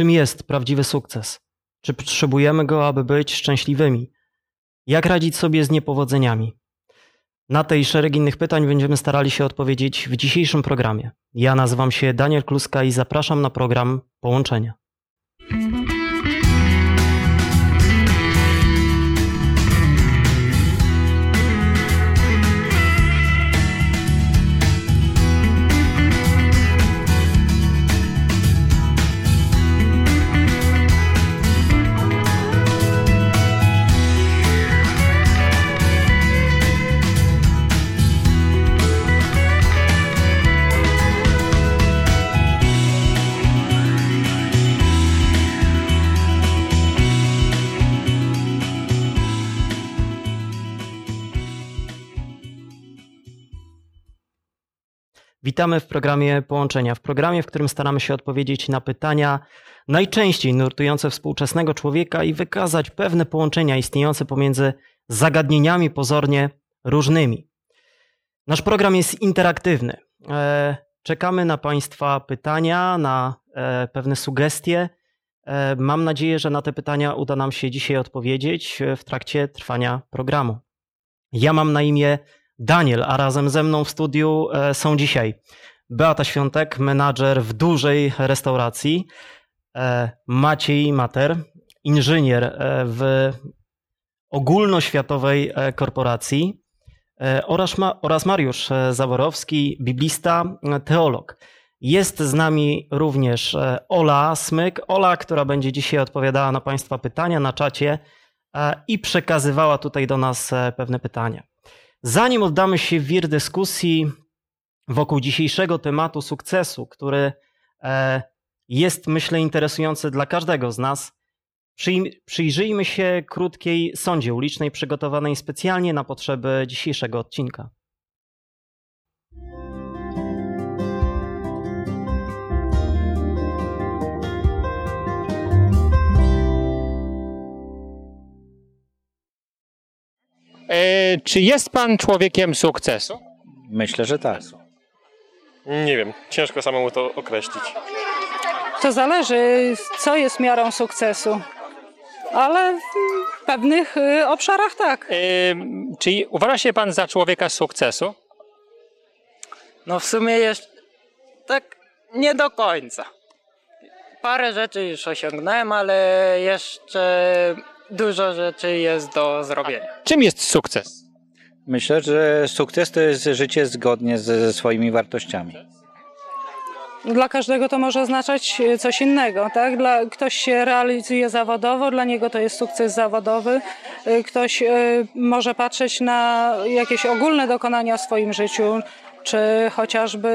Czym jest prawdziwy sukces? Czy potrzebujemy go, aby być szczęśliwymi? Jak radzić sobie z niepowodzeniami? Na te i szereg innych pytań będziemy starali się odpowiedzieć w dzisiejszym programie. Ja nazywam się Daniel Kluska i zapraszam na program Połączenia. Witamy w programie Połączenia, w programie, w którym staramy się odpowiedzieć na pytania najczęściej nurtujące współczesnego człowieka i wykazać pewne połączenia istniejące pomiędzy zagadnieniami pozornie różnymi. Nasz program jest interaktywny. E, czekamy na Państwa pytania, na e, pewne sugestie. E, mam nadzieję, że na te pytania uda nam się dzisiaj odpowiedzieć w trakcie trwania programu. Ja mam na imię Daniel, a razem ze mną w studiu e, są dzisiaj Beata Świątek, menadżer w dużej restauracji, e, Maciej Mater, inżynier e, w ogólnoświatowej korporacji oraz Mariusz Zaworowski, biblista, teolog. Jest z nami również Ola Smyk. Ola, która będzie dzisiaj odpowiadała na Państwa pytania na czacie i przekazywała tutaj do nas pewne pytania. Zanim oddamy się w wir dyskusji wokół dzisiejszego tematu sukcesu, który e, jest, myślę, interesujący dla każdego z nas, przyjrzyjmy się krótkiej sądzie ulicznej przygotowanej specjalnie na potrzeby dzisiejszego odcinka. Czy jest pan człowiekiem sukcesu? Myślę, że tak. Nie wiem, ciężko samemu to określić. To zależy, co jest miarą sukcesu. Ale w pewnych y, obszarach tak. E, czy uważa się pan za człowieka sukcesu? No w sumie jeszcze tak nie do końca. Parę rzeczy już osiągnąłem, ale jeszcze dużo rzeczy jest do zrobienia. Czym jest sukces? Myślę, że sukces to jest życie zgodnie ze swoimi wartościami. Dla każdego to może oznaczać coś innego, tak? Dla, ktoś się realizuje zawodowo, dla niego to jest sukces zawodowy. Ktoś y, może patrzeć na jakieś ogólne dokonania w swoim życiu, czy chociażby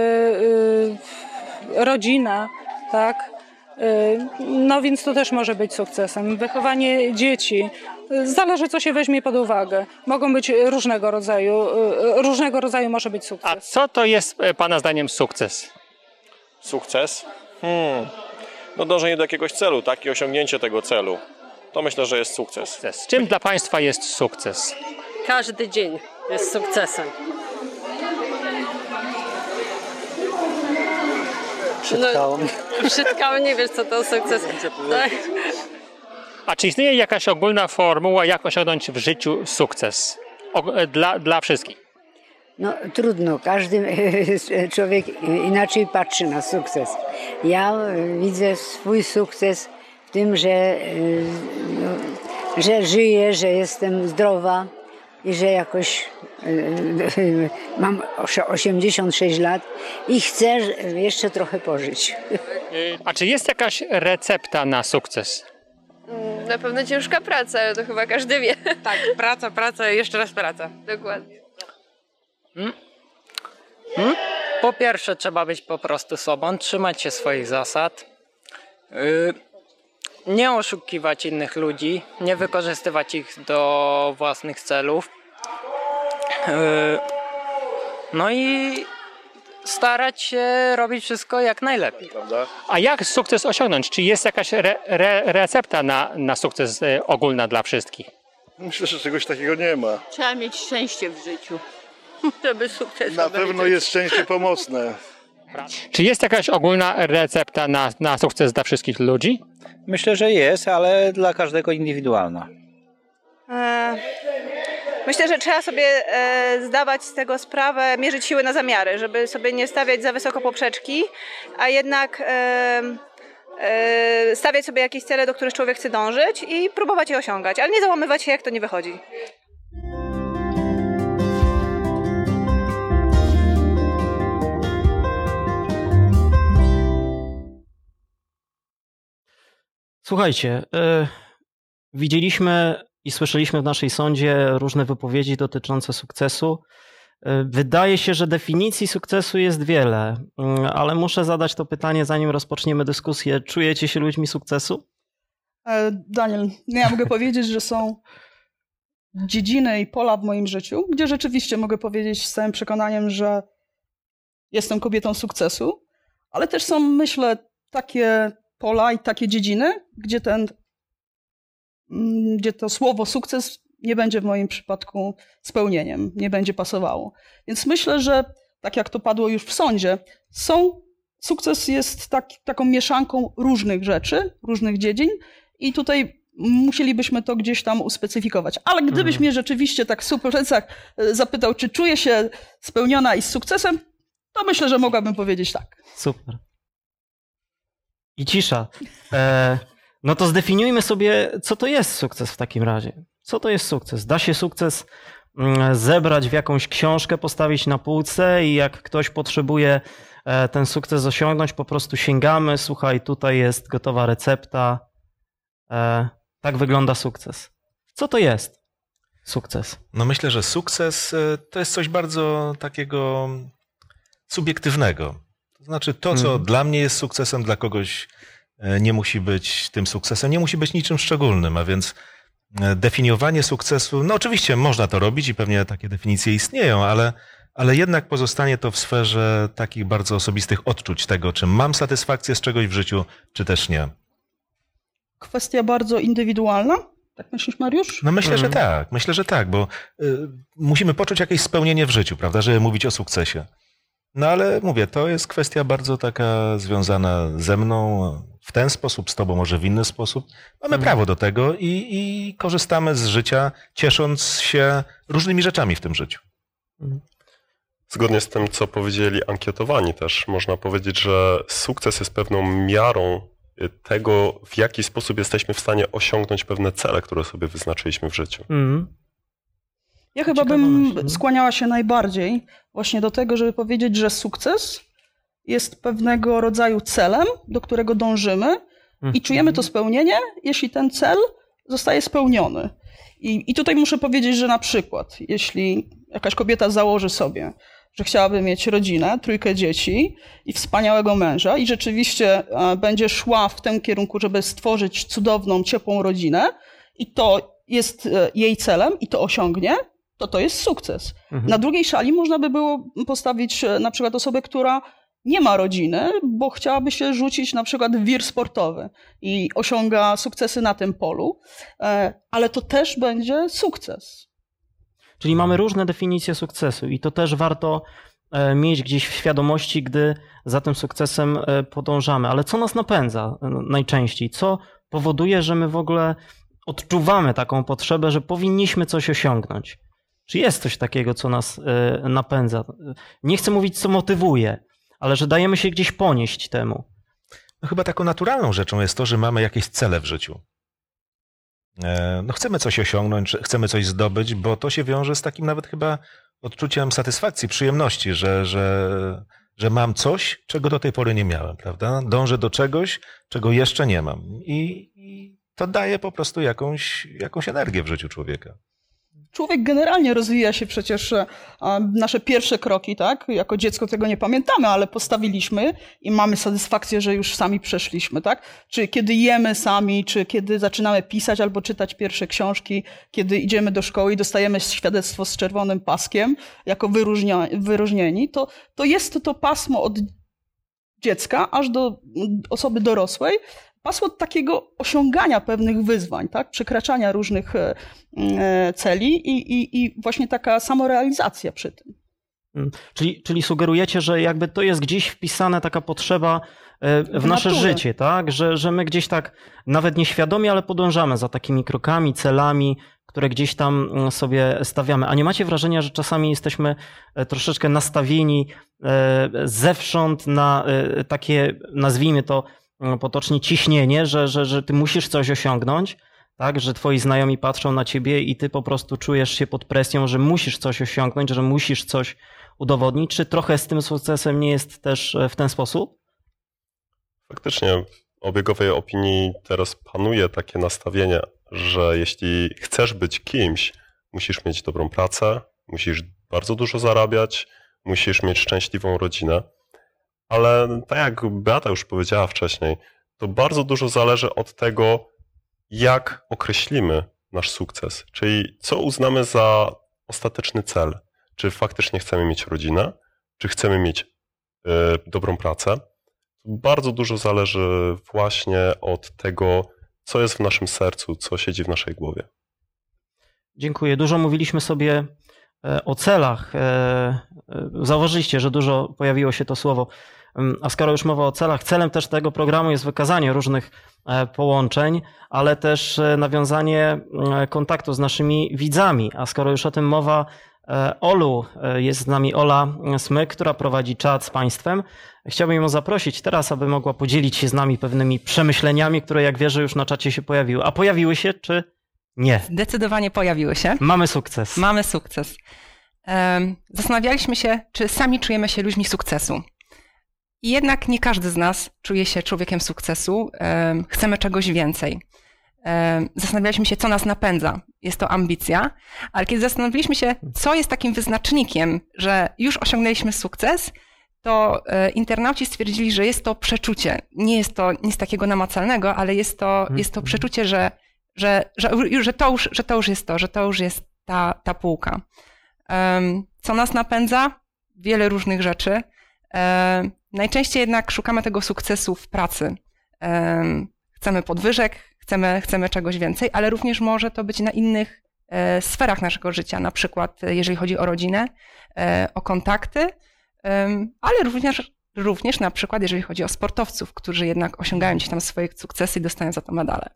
y, rodzina, tak? Y, no więc to też może być sukcesem. Wychowanie dzieci. Zależy, co się weźmie pod uwagę. Mogą być różnego rodzaju, y, różnego rodzaju może być sukces. A co to jest e, Pana zdaniem sukces? Sukces? Hmm. No dążenie do jakiegoś celu, tak? I osiągnięcie tego celu. To myślę, że jest sukces. sukces. Czym dla Państwa jest sukces? Każdy dzień jest sukcesem. Przed kawą. No, nie wiesz, co to sukces. Tak. A czy istnieje jakaś ogólna formuła, jak osiągnąć w życiu sukces? O, dla, dla wszystkich? No trudno, każdy człowiek inaczej patrzy na sukces. Ja widzę swój sukces w tym, że, no, że żyję, że jestem zdrowa, i że jakoś e, e, mam 86 lat i chcę jeszcze trochę pożyć. A czy jest jakaś recepta na sukces? Mm, na pewno ciężka praca, ale to chyba każdy wie. Tak, praca, praca jeszcze raz praca. Dokładnie. Hmm? Hmm? Po pierwsze trzeba być po prostu sobą, trzymać się swoich zasad. Yy, nie oszukiwać innych ludzi, nie wykorzystywać ich do własnych celów. E, no i starać się robić wszystko jak najlepiej. Prawda? A jak sukces osiągnąć? Czy jest jakaś re, re, recepta na, na sukces e, ogólna dla wszystkich? Myślę, że czegoś takiego nie ma. Trzeba mieć szczęście w życiu, żeby sukces Na pewno jest szczęście pomocne. Czy jest jakaś ogólna recepta na, na sukces dla wszystkich ludzi? Myślę, że jest, ale dla każdego indywidualna. E, Myślę, że trzeba sobie e, zdawać z tego sprawę, mierzyć siły na zamiary, żeby sobie nie stawiać za wysoko poprzeczki, a jednak e, e, stawiać sobie jakieś cele, do których człowiek chce dążyć i próbować je osiągać, ale nie załamywać się, jak to nie wychodzi. Słuchajcie, y, widzieliśmy i słyszeliśmy w naszej sądzie różne wypowiedzi dotyczące sukcesu. Wydaje się, że definicji sukcesu jest wiele, y, ale muszę zadać to pytanie, zanim rozpoczniemy dyskusję. Czujecie się ludźmi sukcesu? E, Daniel, no ja mogę powiedzieć, że są dziedziny i pola w moim życiu, gdzie rzeczywiście mogę powiedzieć z całym przekonaniem, że jestem kobietą sukcesu, ale też są, myślę, takie pola i takie dziedziny, gdzie ten, mm, gdzie to słowo sukces nie będzie w moim przypadku spełnieniem, nie będzie pasowało. Więc myślę, że tak jak to padło już w sądzie, są, sukces jest tak, taką mieszanką różnych rzeczy, różnych dziedzin i tutaj musielibyśmy to gdzieś tam uspecyfikować. Ale gdybyś Mhm. mnie rzeczywiście tak w supercach zapytał, czy czuję się spełniona i z sukcesem, to myślę, że mogłabym powiedzieć tak. Super. I cisza. E, no to zdefiniujmy sobie, co to jest sukces w takim razie. Co to jest sukces? Da się sukces mm, zebrać w jakąś książkę, postawić na półce i jak ktoś potrzebuje e, ten sukces osiągnąć, po prostu sięgamy, słuchaj, tutaj jest gotowa recepta. E, tak wygląda sukces. Co to jest sukces? No myślę, że sukces e, to jest coś bardzo takiego subiektywnego. To znaczy to, co Mhm. dla mnie jest sukcesem, dla kogoś nie musi być tym sukcesem, nie musi być niczym szczególnym, a więc e, definiowanie sukcesu, no oczywiście można to robić i pewnie takie definicje istnieją, ale, ale jednak pozostanie to w sferze takich bardzo osobistych odczuć tego, czy mam satysfakcję z czegoś w życiu, czy też nie. Kwestia bardzo indywidualna. Tak myślisz, Mariusz? No myślę, że Mhm. tak, myślę, że tak, bo y, musimy poczuć jakieś spełnienie w życiu, prawda, żeby mówić o sukcesie. No ale mówię, to jest kwestia bardzo taka związana ze mną w ten sposób, z tobą może w inny sposób. Mamy Mhm. prawo do tego i, i korzystamy z życia, ciesząc się różnymi rzeczami w tym życiu. Zgodnie z tym, co powiedzieli ankietowani też, można powiedzieć, że sukces jest pewną miarą y, tego, w jaki sposób jesteśmy w stanie osiągnąć pewne cele, które sobie wyznaczyliśmy w życiu. Mhm. Ja chyba bym skłaniała się najbardziej właśnie do tego, żeby powiedzieć, że sukces jest pewnego rodzaju celem, do którego dążymy i czujemy to spełnienie, jeśli ten cel zostaje spełniony. I, I tutaj muszę powiedzieć, że na przykład, jeśli jakaś kobieta założy sobie, że chciałaby mieć rodzinę, trójkę dzieci i wspaniałego męża i rzeczywiście e, będzie szła w tym kierunku, żeby stworzyć cudowną, ciepłą rodzinę i to jest e, jej celem i to osiągnie, to to jest sukces. Mhm. Na drugiej szali można by było postawić e, na przykład osobę, która nie ma rodziny, bo chciałaby się rzucić na przykład w wir sportowy i osiąga sukcesy na tym polu, e, ale to też będzie sukces. Czyli mamy różne definicje sukcesu i to też warto e, mieć gdzieś w świadomości, gdy za tym sukcesem e, podążamy. Ale co nas napędza najczęściej? Co powoduje, że my w ogóle odczuwamy taką potrzebę, że powinniśmy coś osiągnąć? Czy jest coś takiego, co nas napędza? Nie chcę mówić, co motywuje, ale że dajemy się gdzieś ponieść temu. No chyba taką naturalną rzeczą jest to, że mamy jakieś cele w życiu. E, No chcemy coś osiągnąć, chcemy coś zdobyć, bo to się wiąże z takim nawet chyba odczuciem satysfakcji, przyjemności, że, że, że mam coś, czego do tej pory nie miałem, prawda? Dążę do czegoś, czego jeszcze nie mam. I, i to daje po prostu jakąś, jakąś energię w życiu człowieka. Człowiek generalnie rozwija się przecież, e, nasze pierwsze kroki, tak? Jako dziecko tego nie pamiętamy, ale postawiliśmy i mamy satysfakcję, że już sami przeszliśmy, tak? Czy kiedy jemy sami, czy kiedy zaczynamy pisać albo czytać pierwsze książki, kiedy idziemy do szkoły i dostajemy świadectwo z czerwonym paskiem jako wyróżnieni, to, to jest to pasmo od dziecka aż do osoby dorosłej, pasmo takiego osiągania pewnych wyzwań, tak? przekraczania różnych e, e, celi i, i, i właśnie taka samorealizacja przy tym. Mm. Czyli, czyli sugerujecie, że jakby to jest gdzieś wpisane taka potrzeba e, w nasze życie, tak? Że, że my gdzieś tak nawet nieświadomie, ale podążamy za takimi krokami, celami, które gdzieś tam mm, sobie stawiamy. A nie macie wrażenia, że czasami jesteśmy troszeczkę nastawieni zewsząd na takie, nazwijmy to potocznie, ciśnienie, że, że, że ty musisz coś osiągnąć, tak? Że twoi znajomi patrzą na ciebie i ty po prostu czujesz się pod presją, że musisz coś osiągnąć, że musisz coś udowodnić. Czy trochę z tym sukcesem nie jest też e, w ten sposób? Faktycznie w obiegowej opinii teraz panuje takie nastawienie, że jeśli chcesz być kimś, musisz mieć dobrą pracę, musisz bardzo dużo zarabiać, musisz mieć szczęśliwą rodzinę. Ale tak jak Beata już powiedziała wcześniej, to bardzo dużo zależy od tego, jak określimy nasz sukces, czyli co uznamy za ostateczny cel. Czy faktycznie chcemy mieć rodzinę, czy chcemy mieć y, dobrą pracę. Bardzo dużo zależy właśnie od tego, co jest w naszym sercu, co siedzi w naszej głowie. Dziękuję. Dużo mówiliśmy sobie o celach. E, e, Zauważyliście, że dużo pojawiło się to słowo. Mm, A skoro już mowa o celach, celem też tego programu jest wykazanie różnych e, połączeń, ale też e, nawiązanie e, kontaktu z naszymi widzami. A skoro już o tym mowa, e, Olu, e, jest z nami Ola Smyk, która prowadzi czat z Państwem. Chciałbym ją zaprosić teraz, aby mogła podzielić się z nami pewnymi przemyśleniami, które jak wierzę już na czacie się pojawiły. A pojawiły się czy nie? Zdecydowanie pojawiły się. Mamy sukces. Mamy sukces. Zastanawialiśmy się, czy sami czujemy się ludźmi sukcesu. I jednak nie każdy z nas czuje się człowiekiem sukcesu. Em, Chcemy czegoś więcej. Zastanawialiśmy się, co nas napędza. Jest to ambicja, ale kiedy zastanowiliśmy się, co jest takim wyznacznikiem, że już osiągnęliśmy sukces, to e, internauci stwierdzili, że jest to przeczucie. Nie jest to nic takiego namacalnego, ale jest to, jest to przeczucie, że, że, że, że, to już, że to już jest to, że to już jest ta, ta półka. Co nas napędza? Wiele różnych rzeczy. Najczęściej jednak szukamy tego sukcesu w pracy. Em, Chcemy podwyżek, chcemy, chcemy czegoś więcej, ale również może to być na innych e, sferach naszego życia, na przykład e, jeżeli chodzi o rodzinę, e, o kontakty, ale również, również na przykład jeżeli chodzi o sportowców, którzy jednak osiągają gdzieś tam swoje sukcesy i dostają za to medale.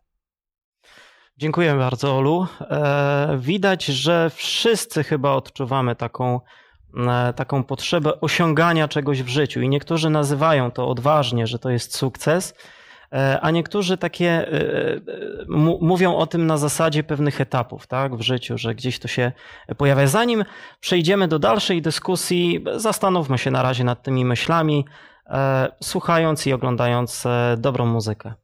Dziękuję bardzo, Olu. E, Widać, że wszyscy chyba odczuwamy taką, e, taką potrzebę osiągania czegoś w życiu i niektórzy nazywają to odważnie, że to jest sukces, e, a niektórzy takie mówią o tym na zasadzie pewnych etapów tak, w życiu, że gdzieś to się pojawia. Zanim przejdziemy do dalszej dyskusji, zastanówmy się na razie nad tymi myślami, słuchając i oglądając dobrą muzykę.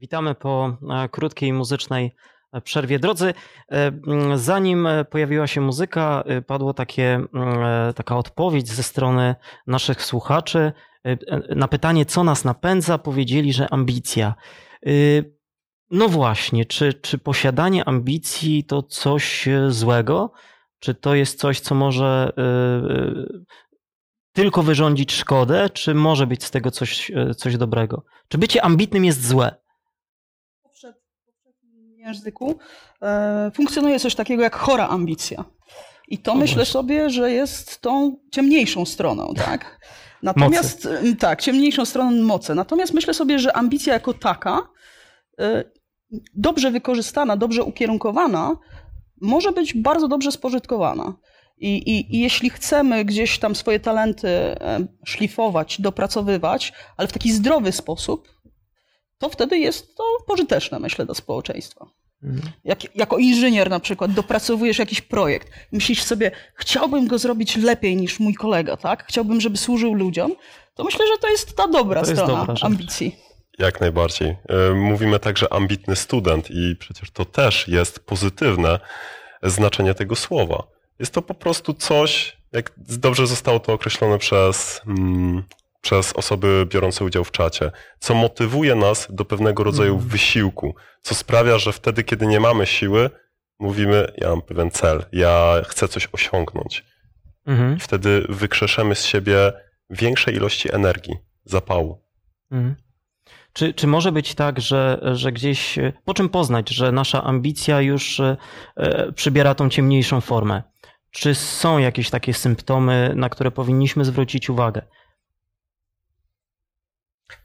Witamy po e, krótkiej muzycznej e, przerwie. Drodzy, e, zanim pojawiła się muzyka, padło takie, taka odpowiedź ze strony naszych słuchaczy. Na pytanie, co nas napędza, powiedzieli, że ambicja. No właśnie, czy, czy posiadanie ambicji to coś złego? Czy to jest coś, co może tylko wyrządzić szkodę, czy może być z tego coś, coś dobrego? Czy bycie ambitnym jest złe? Języku e, funkcjonuje coś takiego jak chora ambicja. I to myślę sobie, że jest tą ciemniejszą stroną, tak? Natomiast m, tak, ciemniejszą stroną mocy. Natomiast myślę sobie, że ambicja jako taka, e, dobrze wykorzystana, dobrze ukierunkowana, może być bardzo dobrze spożytkowana. I, i, I jeśli chcemy gdzieś tam swoje talenty e, szlifować, dopracowywać, ale w taki zdrowy sposób, to wtedy jest to pożyteczne, myślę, dla społeczeństwa. Jak, jako inżynier na przykład dopracowujesz jakiś projekt, myślisz sobie, chciałbym go zrobić lepiej niż mój kolega, tak? Chciałbym, żeby służył ludziom, to myślę, że to jest ta dobra To strona dobra ambicji. Jak najbardziej. E, Mówimy także ambitny student i przecież to też jest pozytywne znaczenie tego słowa. Jest to po prostu coś, jak dobrze zostało to określone przez, mm, przez osoby biorące udział w czacie, co motywuje nas do pewnego rodzaju Mhm. wysiłku, co sprawia, że wtedy, kiedy nie mamy siły, mówimy, ja mam pewien cel, ja chcę coś osiągnąć. Mhm. Wtedy wykrzeszemy z siebie większej ilości energii, zapału. Mhm. Czy, czy może być tak, że, że gdzieś, po czym poznać, że nasza ambicja już e, przybiera tą ciemniejszą formę? Czy są jakieś takie symptomy, na które powinniśmy zwrócić uwagę?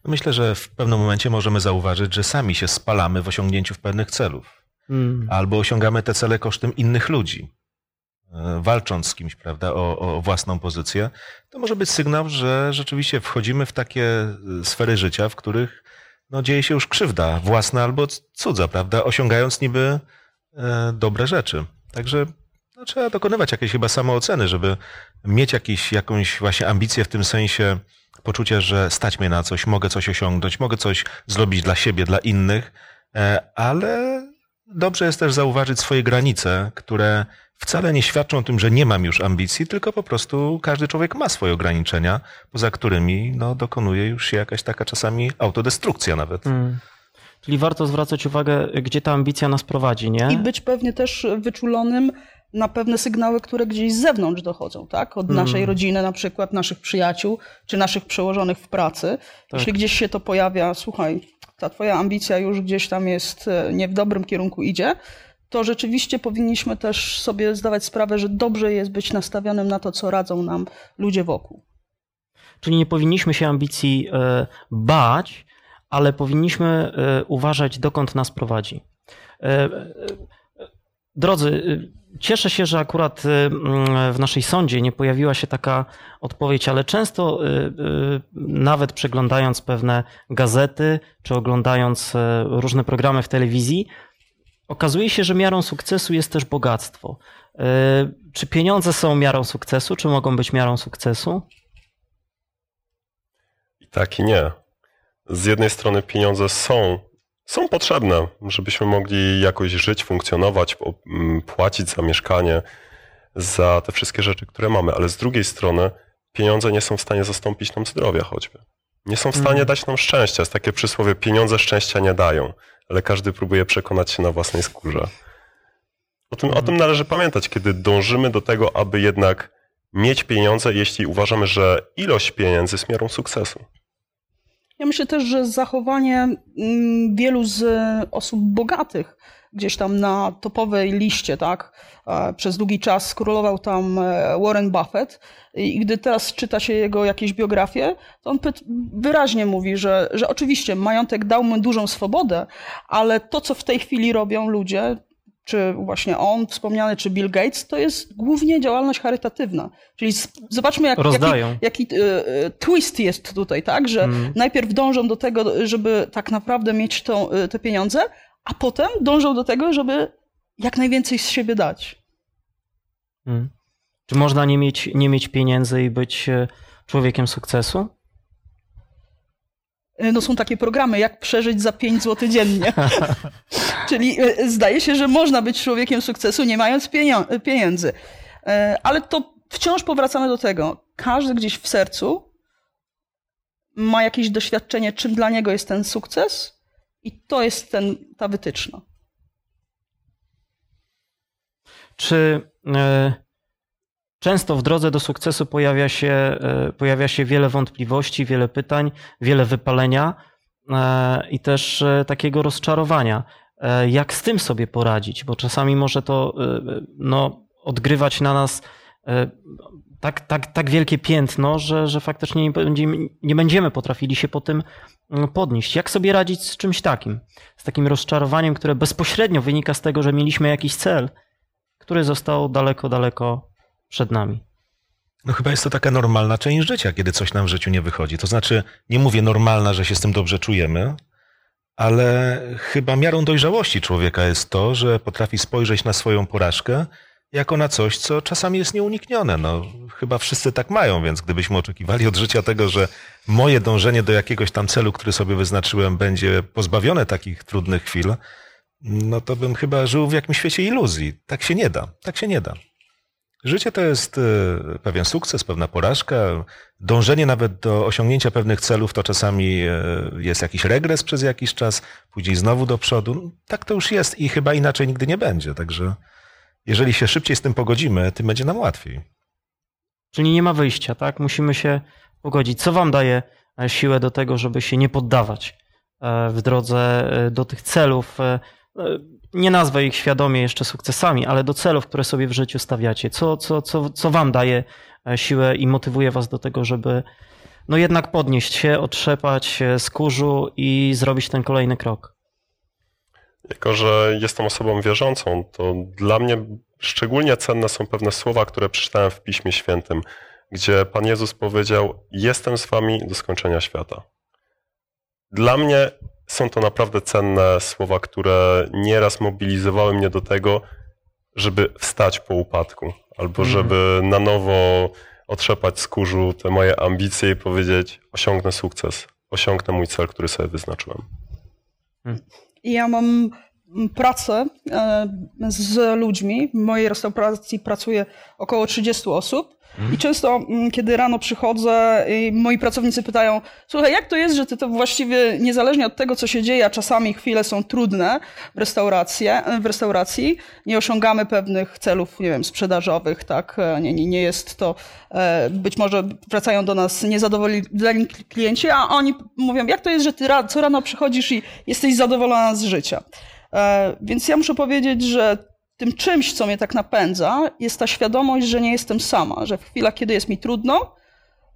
Myślę, że w pewnym momencie możemy zauważyć, że sami się spalamy w osiągnięciu pewnych celów. Mm. Albo osiągamy te cele kosztem innych ludzi. E, Walcząc z kimś, prawda, o, o własną pozycję, to może być sygnał, że rzeczywiście wchodzimy w takie e, sfery życia, w których no, dzieje się już krzywda własna albo cudza, prawda, osiągając niby e, dobre rzeczy. Także no, trzeba dokonywać jakiejś chyba samooceny, żeby mieć jakiś, jakąś właśnie ambicję w tym sensie poczucia, że stać mnie na coś, mogę coś osiągnąć, mogę coś zrobić dla siebie, dla innych, e, ale dobrze jest też zauważyć swoje granice, które wcale nie świadczą o tym, że nie mam już ambicji, tylko po prostu każdy człowiek ma swoje ograniczenia, poza którymi no, dokonuje już się jakaś taka czasami autodestrukcja nawet. Mm. Czyli warto zwracać uwagę, gdzie ta ambicja nas prowadzi, nie? I być pewnie też wyczulonym na pewne sygnały, które gdzieś z zewnątrz dochodzą, tak? Od Mm. naszej rodziny, na przykład naszych przyjaciół, czy naszych przełożonych w pracy. Tak. Jeśli gdzieś się to pojawia, słuchaj, ta twoja ambicja już gdzieś tam jest, e, nie w dobrym kierunku idzie, to rzeczywiście powinniśmy też sobie zdawać sprawę, że dobrze jest być nastawionym na to, co radzą nam ludzie wokół. Czyli nie powinniśmy się ambicji e, bać, ale powinniśmy e, uważać, dokąd nas prowadzi. Drodzy, cieszę się, że akurat mm, w naszej sądzie nie pojawiła się taka odpowiedź, ale często, e, e, nawet przeglądając pewne gazety czy oglądając e, różne programy w telewizji, okazuje się, że miarą sukcesu jest też bogactwo. E, Czy pieniądze są miarą sukcesu, czy mogą być miarą sukcesu? I tak i nie. Z jednej strony pieniądze są są potrzebne, żebyśmy mogli jakoś żyć, funkcjonować, o- m, płacić za mieszkanie, za te wszystkie rzeczy, które mamy, ale z drugiej strony pieniądze nie są w stanie zastąpić nam zdrowia choćby. Nie są w stanie Mhm. dać nam szczęścia. Jest takie przysłowie, pieniądze szczęścia nie dają, ale każdy próbuje przekonać się na własnej skórze. O tym, o tym należy pamiętać, kiedy dążymy do tego, aby jednak mieć pieniądze, jeśli uważamy, że ilość pieniędzy jest miarą sukcesu. Ja myślę też, że zachowanie mm, wielu z osób bogatych gdzieś tam na topowej liście, tak, e, przez długi czas królował tam e, Warren Buffett i gdy teraz czyta się jego jakieś biografie, to on wyraźnie mówi, że, że oczywiście majątek dał mu dużą swobodę, ale to, co w tej chwili robią ludzie, czy właśnie on wspomniany, czy Bill Gates, to jest głównie działalność charytatywna. Czyli zobaczmy, jak, jaki, Rozdają. jaki e, twist jest tutaj, tak? Że Mm. najpierw dążą do tego, żeby tak naprawdę mieć tą, e, te pieniądze, a potem dążą do tego, żeby jak najwięcej z siebie dać. Mm. Czy można nie mieć, nie mieć pieniędzy i być człowiekiem sukcesu? No są takie programy, jak przeżyć za 5 zł dziennie. Czyli e, zdaje się, że można być człowiekiem sukcesu, nie mając pieniędzy. E, Ale to wciąż powracamy do tego. Każdy gdzieś w sercu ma jakieś doświadczenie, czym dla niego jest ten sukces, i to jest ten, ta wytyczna. Czy e, często w drodze do sukcesu pojawia się, e, pojawia się wiele wątpliwości, wiele pytań, wiele wypalenia e, i też takiego rozczarowania? E, Jak z tym sobie poradzić? Bo czasami może to e, no, odgrywać na nas e, tak, tak, tak wielkie piętno, że, że faktycznie nie będziemy, nie będziemy potrafili się po tym podnieść. Jak sobie radzić z czymś takim? Z takim rozczarowaniem, które bezpośrednio wynika z tego, że mieliśmy jakiś cel, który został daleko, daleko przed nami. No chyba jest to taka normalna część życia, kiedy coś nam w życiu nie wychodzi. To znaczy, nie mówię normalna, że się z tym dobrze czujemy, ale chyba miarą dojrzałości człowieka jest to, że potrafi spojrzeć na swoją porażkę jako na coś, co czasami jest nieuniknione. No, chyba wszyscy tak mają, więc gdybyśmy oczekiwali od życia tego, że moje dążenie do jakiegoś tam celu, który sobie wyznaczyłem, będzie pozbawione takich trudnych chwil, no to bym chyba żył w jakimś świecie iluzji. Tak się nie da. Tak się nie da. Życie to jest e, pewien sukces, pewna porażka. Dążenie nawet do osiągnięcia pewnych celów to czasami e, jest jakiś regres przez jakiś czas, później znowu do przodu. No, Tak to już jest i chyba inaczej nigdy nie będzie. Także jeżeli się szybciej z tym pogodzimy, tym będzie nam łatwiej. Czyli nie ma wyjścia, tak? Musimy się pogodzić. Co wam daje e, siłę do tego, żeby się nie poddawać w drodze do tych celów? Nie nazwę ich świadomie jeszcze sukcesami, ale do celów, które sobie w życiu stawiacie. Co, co, co, co wam daje e, siłę i motywuje was do tego, żeby no jednak podnieść się, otrzepać z kurzu i zrobić ten kolejny krok? Jako, że jestem osobą wierzącą, to dla mnie szczególnie cenne są pewne słowa, które przeczytałem w Piśmie Świętym, gdzie Pan Jezus powiedział: Jestem z Wami do skończenia świata. Dla mnie są to naprawdę cenne słowa, które nieraz mobilizowały mnie do tego, żeby wstać po upadku, albo Mhm. żeby na nowo otrzepać z kurzu te moje ambicje i powiedzieć: Osiągnę sukces, osiągnę mój cel, który sobie wyznaczyłem. I ja mam mm, pracę e, z ludźmi. W mojej restauracji pracuje około 30 osób. I często, mm, kiedy rano przychodzę, moi pracownicy pytają: Słuchaj, jak to jest, że ty to właściwie niezależnie od tego, co się dzieje, a czasami chwile są trudne w, w restauracji, nie osiągamy pewnych celów, nie wiem, sprzedażowych, tak? E, Nie, nie, nie jest to, e, być może wracają do nas niezadowoleni klienci, a oni mówią: Jak to jest, że ty co rano przychodzisz i jesteś zadowolona z życia? E, Więc ja muszę powiedzieć, że tym czymś, co mnie tak napędza, jest ta świadomość, że nie jestem sama, że w chwilach, kiedy jest mi trudno,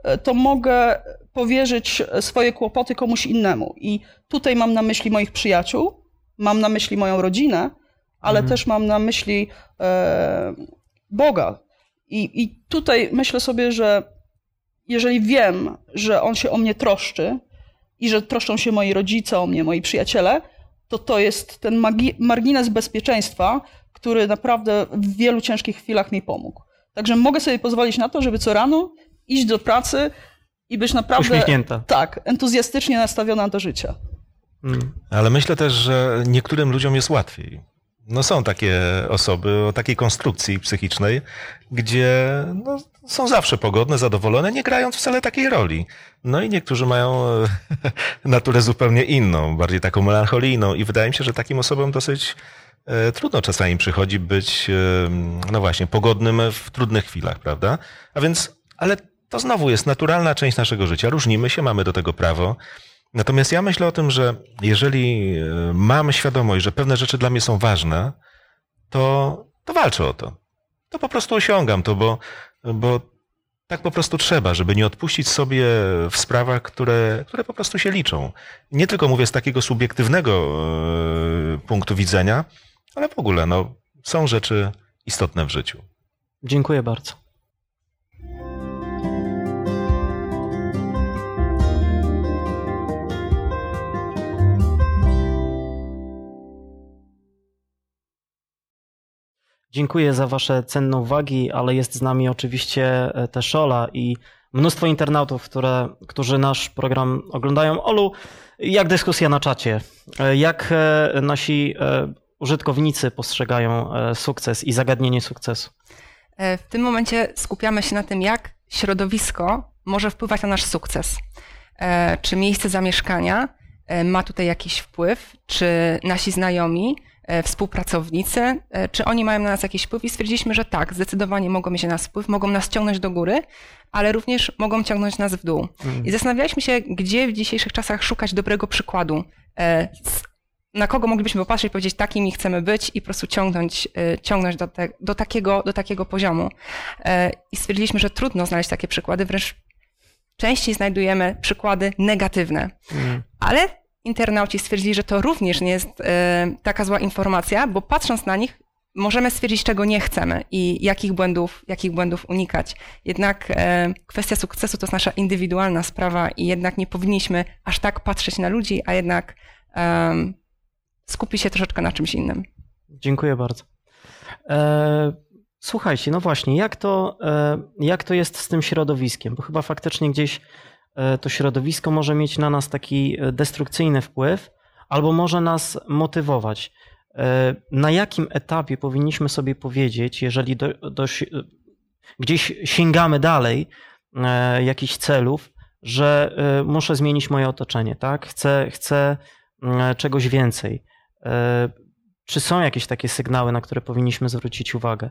e, to mogę powierzyć swoje kłopoty komuś innemu. I tutaj mam na myśli moich przyjaciół, mam na myśli moją rodzinę, ale Mhm. też mam na myśli e, Boga. I, I tutaj myślę sobie, że jeżeli wiem, że On się o mnie troszczy i że troszczą się moi rodzice o mnie, moi przyjaciele, to to jest ten margines bezpieczeństwa, który naprawdę w wielu ciężkich chwilach mi pomógł. Także mogę sobie pozwolić na to, żeby co rano iść do pracy i być naprawdę Uśmiechnięta. tak, entuzjastycznie nastawiona do życia. Mm. Ale myślę też, że niektórym ludziom jest łatwiej. No są takie osoby o takiej konstrukcji psychicznej, gdzie no, są zawsze pogodne, zadowolone, nie grając wcale takiej roli. No i niektórzy mają naturę zupełnie inną, bardziej taką melancholijną i wydaje mi się, że takim osobom dosyć trudno czasami przychodzi być, e, no właśnie, pogodnym w trudnych chwilach, prawda? A więc, ale to znowu jest naturalna część naszego życia. Różnimy się, mamy do tego prawo. Natomiast ja myślę o tym, że jeżeli e, mam świadomość, że pewne rzeczy dla mnie są ważne, to, to walczę o to. To po prostu osiągam to, bo, bo tak po prostu trzeba, żeby nie odpuścić sobie w sprawach, które, które po prostu się liczą. Nie tylko mówię z takiego subiektywnego e, punktu widzenia, ale w ogóle no, są rzeczy istotne w życiu. Dziękuję bardzo. Dziękuję za Wasze cenne uwagi, ale jest z nami oczywiście e, też Ola i mnóstwo internautów, które, którzy nasz program oglądają. Olu, jak dyskusja na czacie? E, Jak e, nasi użytkownicy postrzegają e, sukces i zagadnienie sukcesu? E, W tym momencie skupiamy się na tym, jak środowisko może wpływać na nasz sukces. E, Czy miejsce zamieszkania ma tutaj jakiś wpływ, czy nasi znajomi, współpracownicy, czy oni mają na nas jakiś wpływ i stwierdziliśmy, że tak, zdecydowanie mogą mieć na nas wpływ, mogą nas ciągnąć do góry, ale również mogą ciągnąć nas w dół. Mm. I zastanawialiśmy się, gdzie w dzisiejszych czasach szukać dobrego przykładu, s- na kogo moglibyśmy popatrzeć i powiedzieć, takimi chcemy być i po prostu ciągnąć, e, ciągnąć do, te, do, takiego, do takiego poziomu. E, I stwierdziliśmy, że trudno znaleźć takie przykłady, wręcz częściej znajdujemy przykłady negatywne. Ale internauci stwierdzili, że to również nie jest e, taka zła informacja, bo patrząc na nich, możemy stwierdzić, czego nie chcemy i jakich błędów, jakich błędów unikać. Jednak kwestia sukcesu to jest nasza indywidualna sprawa i jednak nie powinniśmy aż tak patrzeć na ludzi, a jednak skupić się troszeczkę na czymś innym. Dziękuję bardzo. E, słuchajcie, no właśnie, jak to, e, jak to jest z tym środowiskiem? Bo chyba faktycznie gdzieś e, to środowisko może mieć na nas taki destrukcyjny wpływ, albo może nas motywować. Na jakim etapie powinniśmy sobie powiedzieć, jeżeli do, do, gdzieś sięgamy dalej jakichś celów, że muszę zmienić moje otoczenie, tak? Chcę, chcę czegoś więcej. E, Czy są jakieś takie sygnały, na które powinniśmy zwrócić uwagę?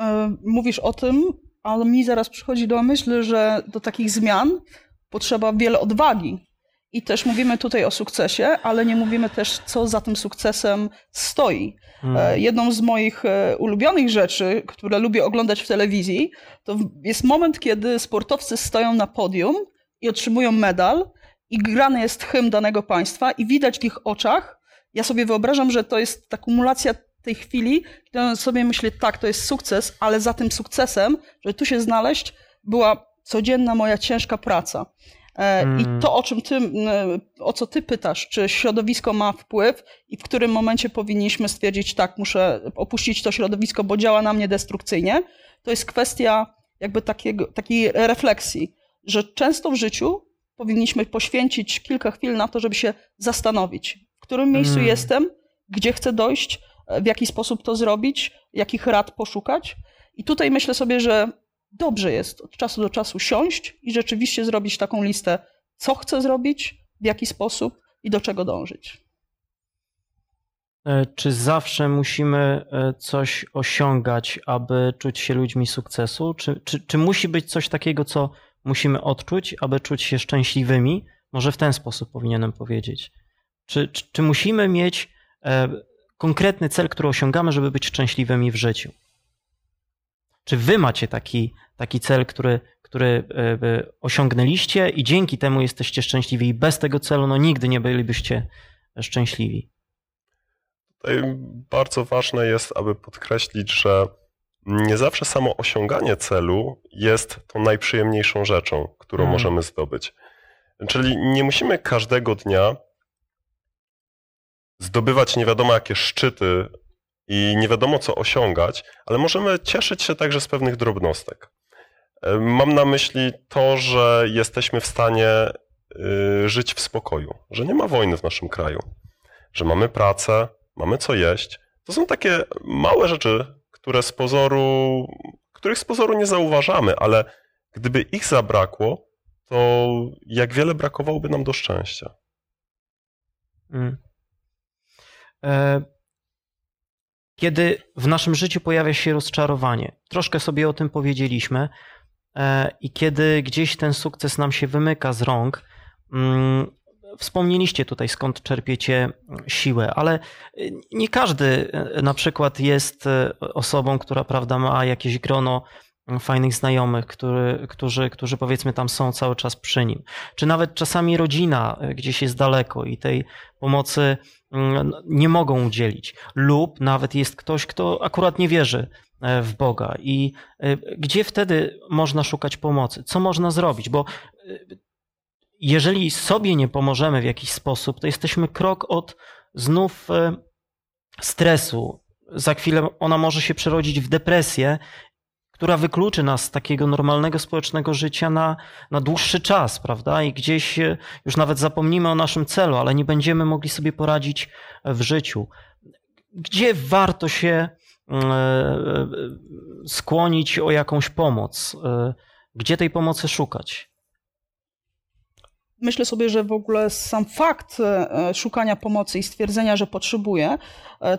E, Mówisz o tym, ale mi zaraz przychodzi do myśli, że do takich zmian potrzeba wiele odwagi. I też mówimy tutaj o sukcesie, ale nie mówimy też, co za tym sukcesem stoi. Mm. E, Jedną z moich ulubionych rzeczy, które lubię oglądać w telewizji, to jest moment, kiedy sportowcy stoją na podium i otrzymują medal i grany jest hymn danego państwa i widać w ich oczach, ja sobie wyobrażam, że to jest ta kumulacja tej chwili, kiedy on sobie myśli, tak, to jest sukces, ale za tym sukcesem, żeby tu się znaleźć, była codzienna moja ciężka praca. E, Mm. I to, o czym ty, m, o co ty pytasz, czy środowisko ma wpływ i w którym momencie powinniśmy stwierdzić, tak, muszę opuścić to środowisko, bo działa na mnie destrukcyjnie, to jest kwestia jakby takiego, takiej refleksji, że często w życiu powinniśmy poświęcić kilka chwil na to, żeby się zastanowić, w którym miejscu Mm. jestem, gdzie chcę dojść, w jaki sposób to zrobić, jakich rad poszukać. I tutaj myślę sobie, że dobrze jest od czasu do czasu siąść i rzeczywiście zrobić taką listę, co chcę zrobić, w jaki sposób i do czego dążyć. E, Czy zawsze musimy e, coś osiągać, aby czuć się ludźmi sukcesu? Czy, czy, czy musi być coś takiego, co musimy odczuć, aby czuć się szczęśliwymi? Może w ten sposób powinienem powiedzieć. Czy, czy, czy musimy mieć e, konkretny cel, który osiągamy, żeby być szczęśliwymi w życiu? Czy wy macie taki, taki cel, który, który e, e, osiągnęliście i dzięki temu jesteście szczęśliwi i bez tego celu no nigdy nie bylibyście szczęśliwi? Tutaj bardzo ważne jest, aby podkreślić, że nie zawsze samo osiąganie celu jest tą najprzyjemniejszą rzeczą, którą Mm. możemy zdobyć. Czyli nie musimy każdego dnia zdobywać nie wiadomo jakie szczyty i nie wiadomo co osiągać, ale możemy cieszyć się także z pewnych drobnostek. E, Mam na myśli to, że jesteśmy w stanie y, żyć w spokoju, że nie ma wojny w naszym kraju, że mamy pracę, mamy co jeść. To są takie małe rzeczy, które z pozoru, których z pozoru nie zauważamy, ale gdyby ich zabrakło, to jak wiele brakowałoby nam do szczęścia. Mm. E, Kiedy w naszym życiu pojawia się rozczarowanie, troszkę sobie o tym powiedzieliśmy, e, i kiedy gdzieś ten sukces nam się wymyka z rąk, mm, wspomnieliście tutaj skąd czerpiecie siłę, ale nie każdy e, na przykład jest e, osobą, która prawda, ma jakieś grono fajnych znajomych, który, którzy, którzy powiedzmy tam są cały czas przy nim. Czy nawet czasami rodzina e, gdzieś jest daleko i tej pomocy mm, nie mogą udzielić. Lub nawet jest ktoś, kto akurat nie wierzy w Boga. I gdzie wtedy można szukać pomocy? Co można zrobić? Bo jeżeli sobie nie pomożemy w jakiś sposób, to jesteśmy krok od znów e, stresu. Za chwilę ona może się przerodzić w depresję która wykluczy nas z takiego normalnego społecznego życia na, na dłuższy czas, prawda? I gdzieś e, już nawet zapomnimy o naszym celu, ale nie będziemy mogli sobie poradzić w życiu. Gdzie warto się e, e, skłonić o jakąś pomoc? E, Gdzie tej pomocy szukać? Myślę sobie, że w ogóle sam fakt e, szukania pomocy i stwierdzenia, że potrzebuję e,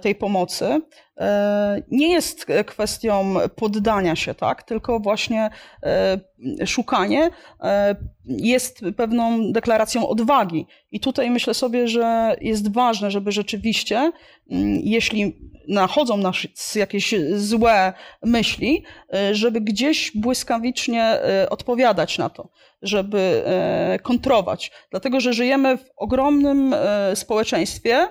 tej pomocy, e, nie jest kwestią poddania się, tak? tylko właśnie e, szukanie e, jest pewną deklaracją odwagi. I tutaj myślę sobie, że jest ważne, żeby rzeczywiście, jeśli nachodzą nas jakieś złe myśli, e, żeby gdzieś błyskawicznie e, odpowiadać na to, żeby e, kontrować. Dlatego, że żyjemy w ogromnym e, społeczeństwie, e,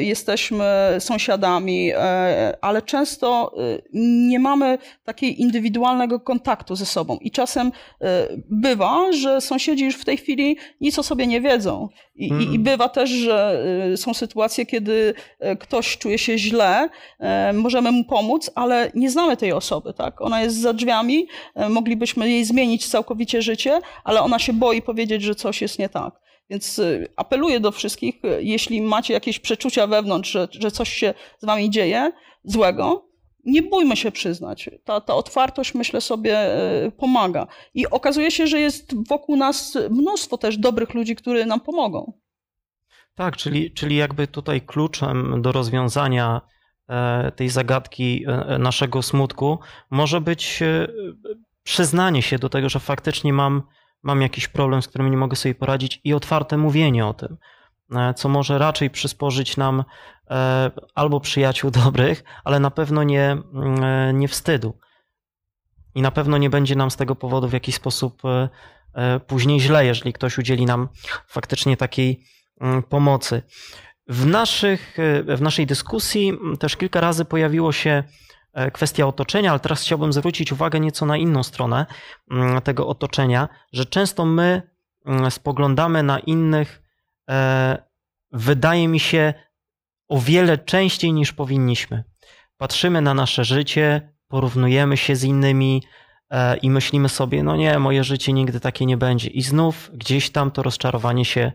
jesteśmy sąsiadami, e, ale często e, nie mamy takiego indywidualnego kontaktu ze sobą. I czasem e, bywa, że sąsiedzi już w tej chwili nic o sobie nie wiedzą. I, i, i bywa też, że e, są sytuacje, kiedy e, ktoś czuje się źle, e, możemy mu pomóc, ale nie znamy tej osoby. Tak? Ona jest za drzwiami, e, moglibyśmy jej zmienić całkowicie życie, ale ona się boi powiedzieć, że coś jest nie tak. Więc y, apeluję do wszystkich, y, jeśli macie jakieś przeczucia wewnątrz, że, że coś się z wami dzieje złego, nie bójmy się przyznać. Ta, ta otwartość, myślę sobie, y, pomaga. I okazuje się, że jest wokół nas mnóstwo też dobrych ludzi, którzy nam pomogą. Tak, czyli, czyli jakby tutaj kluczem do rozwiązania e, tej zagadki e, naszego smutku może być e, przyznanie się do tego, że faktycznie mam, mam jakiś problem, z którym nie mogę sobie poradzić i otwarte mówienie o tym, e, co może raczej przysporzyć nam e, albo przyjaciół dobrych, ale na pewno nie, mm, e, nie wstydu. I na pewno nie będzie nam z tego powodu w jakiś sposób później źle, jeżeli ktoś udzieli nam faktycznie takiej mm, pomocy. W, naszych, w naszej dyskusji też kilka razy pojawiło się kwestia otoczenia, ale teraz chciałbym zwrócić uwagę nieco na inną stronę mm, tego otoczenia, że często my mm, spoglądamy na innych, e, wydaje mi się, o wiele częściej niż powinniśmy. Patrzymy na nasze życie, porównujemy się z innymi e, i myślimy sobie, no nie, moje życie nigdy takie nie będzie. I znów gdzieś tam to rozczarowanie się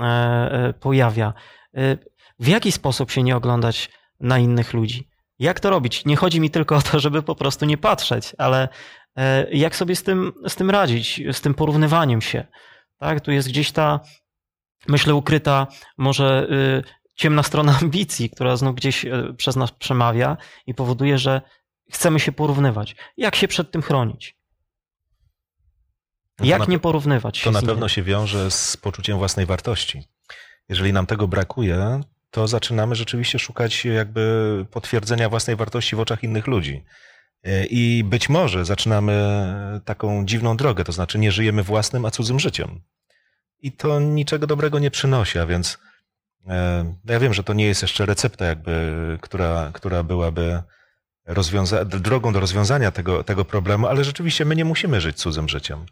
e, e, pojawia. E, W jaki sposób się nie oglądać na innych ludzi? Jak to robić? Nie chodzi mi tylko o to, żeby po prostu nie patrzeć, ale e, jak sobie z tym, z tym radzić, z tym porównywaniem się? Tak, tu jest gdzieś ta, myślę, ukryta może y, ciemna strona ambicji, która znów gdzieś e, przez nas przemawia i powoduje, że chcemy się porównywać. Jak się przed tym chronić? No Jak na- nie porównywać się To na pewno się wiąże z poczuciem własnej wartości. Jeżeli nam tego brakuje, to zaczynamy rzeczywiście szukać jakby potwierdzenia własnej wartości w oczach innych ludzi. E, I być może zaczynamy taką dziwną drogę, to znaczy nie żyjemy własnym, a cudzym życiem. I to niczego dobrego nie przynosi, a więc e, ja wiem, że to nie jest jeszcze recepta, jakby, która, która byłaby rozwiąza- drogą do rozwiązania tego, tego problemu, ale rzeczywiście my nie musimy żyć cudzym życiem.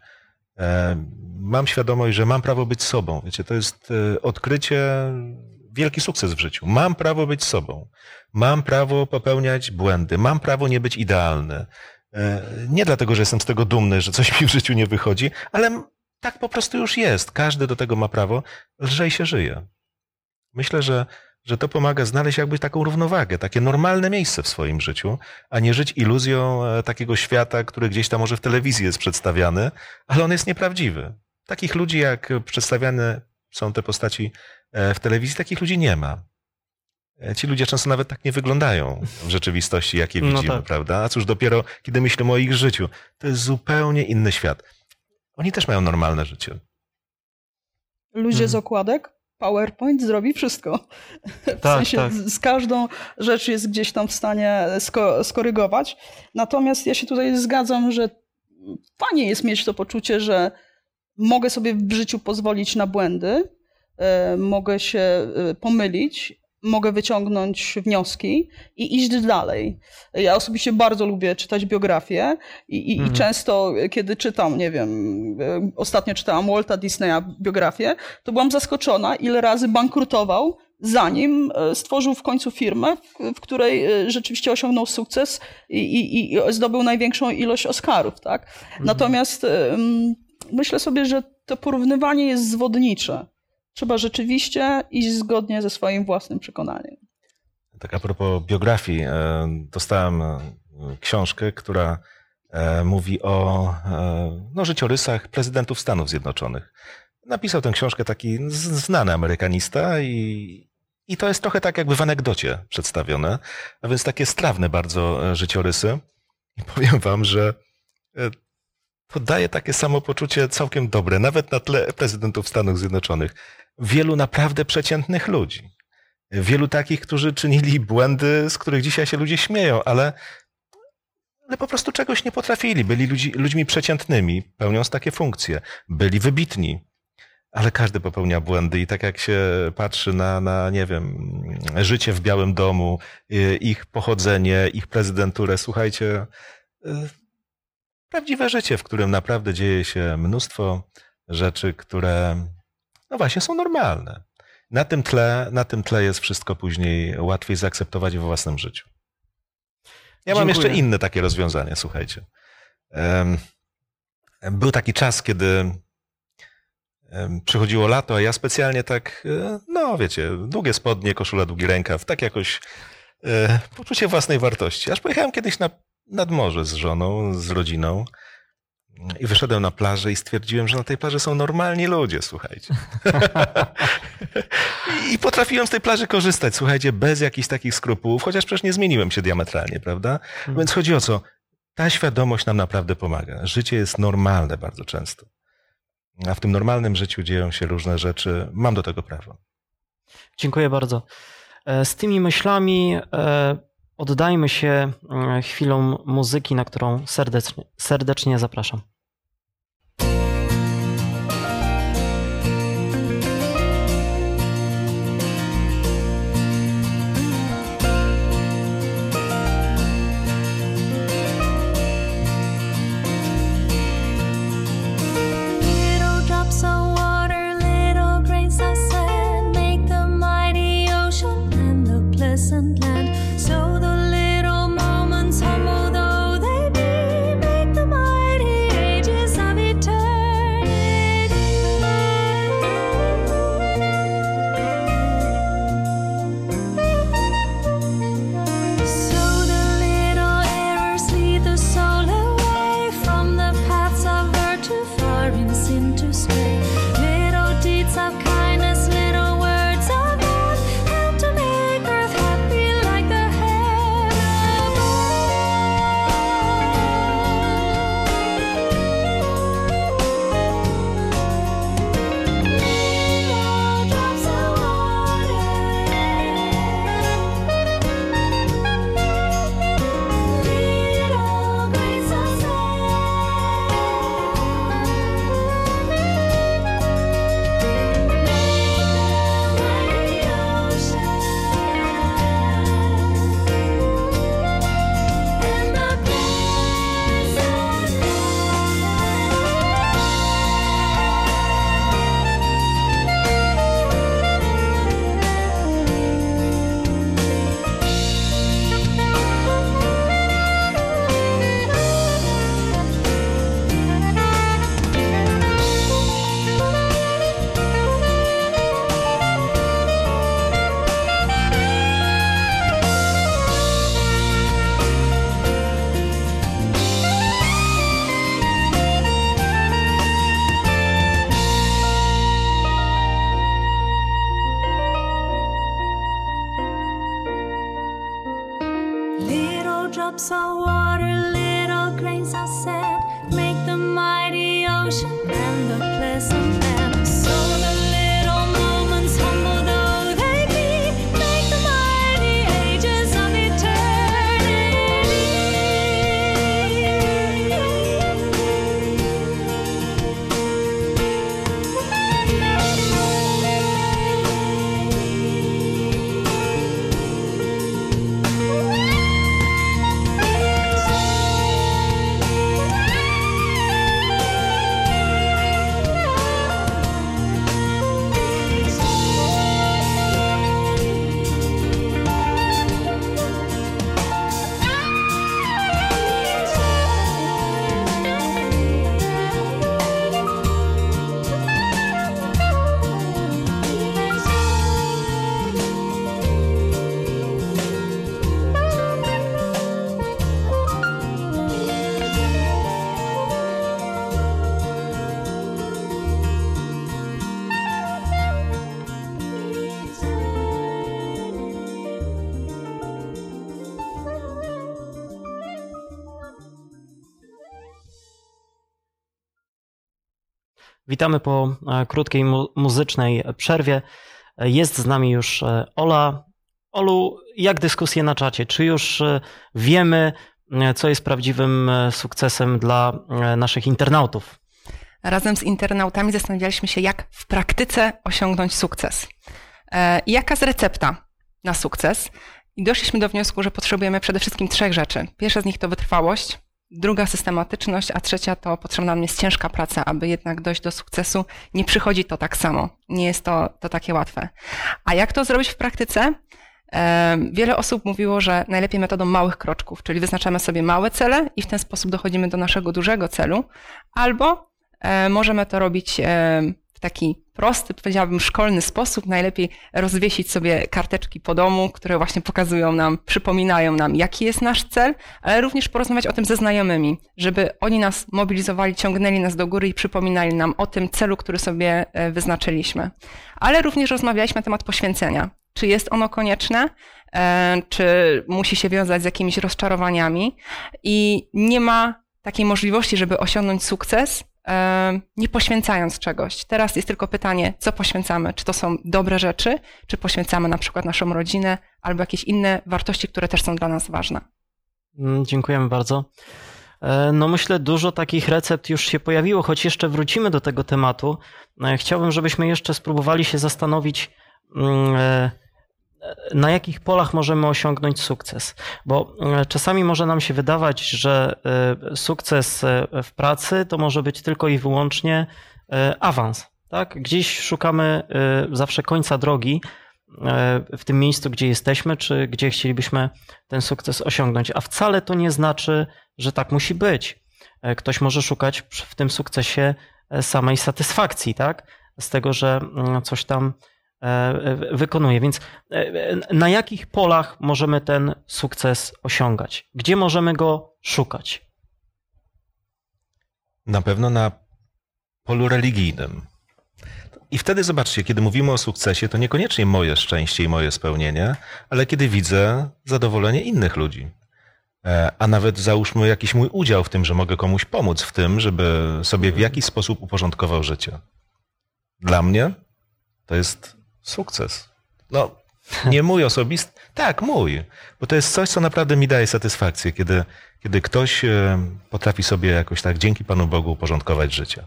E, Mam świadomość, że mam prawo być sobą. Wiecie, to jest odkrycie, wielki sukces w życiu. Mam prawo być sobą. Mam prawo popełniać błędy. Mam prawo nie być idealny. E, Nie dlatego, że jestem z tego dumny, że coś mi w życiu nie wychodzi, ale tak po prostu już jest. Każdy do tego ma prawo, lżej się żyje. Myślę, że, że to pomaga znaleźć jakby taką równowagę, takie normalne miejsce w swoim życiu, a nie żyć iluzją e, takiego świata, który gdzieś tam może w telewizji jest przedstawiany, ale on jest nieprawdziwy. Takich ludzi, jak przedstawiane są te postaci w telewizji, takich ludzi nie ma. E, Ci ludzie często nawet tak nie wyglądają w rzeczywistości, jakie No widzimy, tak. prawda? A cóż dopiero, kiedy myślimy o ich życiu. To jest zupełnie inny świat. Oni też mają normalne życie. Ludzie Mhm. z okładek, PowerPoint zrobi wszystko. W Tak, sensie tak. z z każdą rzecz jest gdzieś tam w stanie sko- skorygować. Natomiast ja się tutaj zgadzam, że fajnie jest mieć to poczucie, że mogę sobie w życiu pozwolić na błędy, e, mogę się e, pomylić, mogę wyciągnąć wnioski i iść dalej. Ja osobiście bardzo lubię czytać biografie i, i, Mhm. i często, kiedy czytam, nie wiem, ostatnio czytałam Walta Disneya biografię, to byłam zaskoczona, ile razy bankrutował, zanim stworzył w końcu firmę, w, której rzeczywiście osiągnął sukces i, i, i zdobył największą ilość Oscarów. Tak? Natomiast em, myślę sobie, że to porównywanie jest zwodnicze. Trzeba rzeczywiście iść zgodnie ze swoim własnym przekonaniem. Tak a propos biografii, e, dostałem e, książkę, która e, mówi o no, życiorysach prezydentów Stanów Zjednoczonych. Napisał tę książkę taki znany amerykanista i, i to jest trochę tak jakby w anegdocie przedstawione, a więc takie strawne bardzo życiorysy. I powiem wam, że to daje takie samopoczucie całkiem dobre, nawet na tle prezydentów Stanów Zjednoczonych. Wielu naprawdę przeciętnych ludzi. Wielu takich, którzy czynili błędy, z których dzisiaj się ludzie śmieją, ale, ale po prostu czegoś nie potrafili. Byli ludzi, ludźmi przeciętnych, pełniąc takie funkcje. Byli wybitni. Ale każdy popełnia błędy i tak jak się patrzy na, na nie wiem, życie w Białym Domu, y, ich pochodzenie, ich prezydenturę, słuchajcie, y, prawdziwe życie, w którym naprawdę dzieje się mnóstwo rzeczy, które no właśnie są normalne. Na tym tle, na tym tle jest wszystko później łatwiej zaakceptować we własnym życiu. Ja mam Dziękuję. jeszcze inne takie rozwiązanie, słuchajcie. Był taki czas, kiedy przychodziło lato, a ja specjalnie tak, e, no wiecie, długie spodnie, koszula, długi rękaw, tak jakoś e, poczucie własnej wartości. Aż pojechałem kiedyś na, nad morze z żoną, z rodziną i wyszedłem na plażę i stwierdziłem, że na tej plaży są normalni ludzie, słuchajcie. I potrafiłem z tej plaży korzystać, słuchajcie, bez jakichś takich skrupułów, chociaż przecież nie zmieniłem się diametralnie, prawda? Więc chodzi o co? Ta świadomość nam naprawdę pomaga. Życie jest normalne bardzo często. A w tym normalnym życiu dzieją się różne rzeczy. Mam do tego prawo. Dziękuję bardzo. E, Z tymi myślami e, oddajmy się e, chwilą muzyki, na którą serdecznie, serdecznie zapraszam. Witamy po e, krótkiej mu muzycznej przerwie. Jest z nami już e, Ola. Olu, jak dyskusje na czacie? Czy już e, wiemy, co jest prawdziwym sukcesem dla naszych internautów? Razem z internautami zastanawialiśmy się, jak w praktyce osiągnąć sukces. Jaka jest recepta na sukces? I doszliśmy do wniosku, że potrzebujemy przede wszystkim trzech rzeczy. Pierwsza z nich to wytrwałość, druga systematyczność, a trzecia to potrzebna nam jest ciężka praca, aby jednak dojść do sukcesu. Nie przychodzi to tak samo, nie jest to, to takie łatwe. A jak to zrobić w praktyce? E, Wiele osób mówiło, że najlepiej metodą małych kroczków, czyli wyznaczamy sobie małe cele i w ten sposób dochodzimy do naszego dużego celu, albo e, możemy to robić e, w taki prosty, powiedziałabym, szkolny sposób. Najlepiej rozwiesić sobie karteczki po domu, które właśnie pokazują nam, przypominają nam, jaki jest nasz cel, ale również porozmawiać o tym ze znajomymi, żeby oni nas mobilizowali, ciągnęli nas do góry i przypominali nam o tym celu, który sobie e, wyznaczyliśmy. Ale również rozmawialiśmy na temat poświęcenia. Czy jest ono konieczne, e, czy musi się wiązać z jakimiś rozczarowaniami i nie ma takiej możliwości, żeby osiągnąć sukces, nie poświęcając czegoś. Teraz jest tylko pytanie, co poświęcamy? Czy to są dobre rzeczy, czy poświęcamy na przykład naszą rodzinę albo jakieś inne wartości, które też są dla nas ważne. Mm, Dziękujemy bardzo. E, No myślę, dużo takich recept już się pojawiło, choć jeszcze wrócimy do tego tematu. E, Chciałbym, żebyśmy jeszcze spróbowali się zastanowić, mm, e, na jakich polach możemy osiągnąć sukces. Bo e, czasami może nam się wydawać, że e, sukces e, w pracy to może być tylko i wyłącznie awans. Tak? Gdzieś szukamy zawsze końca drogi w tym miejscu, gdzie jesteśmy, czy gdzie chcielibyśmy ten sukces osiągnąć. A wcale to nie znaczy, że tak musi być. Ktoś może szukać w tym sukcesie samej satysfakcji, tak? Z tego, że mm, coś tam wykonuje. Więc e, e, na jakich polach możemy ten sukces osiągać? Gdzie możemy go szukać? Na pewno na polu religijnym. I wtedy zobaczcie, kiedy mówimy o sukcesie, to niekoniecznie moje szczęście i moje spełnienie, ale kiedy widzę zadowolenie innych ludzi. E, A nawet załóżmy jakiś mój udział w tym, że mogę komuś pomóc w tym, żeby sobie w jakiś sposób uporządkował życie. Dla mnie to jest sukces. No, nie mój osobisty, tak, mój. Bo to jest coś, co naprawdę mi daje satysfakcję, kiedy, kiedy ktoś e, potrafi sobie jakoś tak dzięki Panu Bogu uporządkować życie.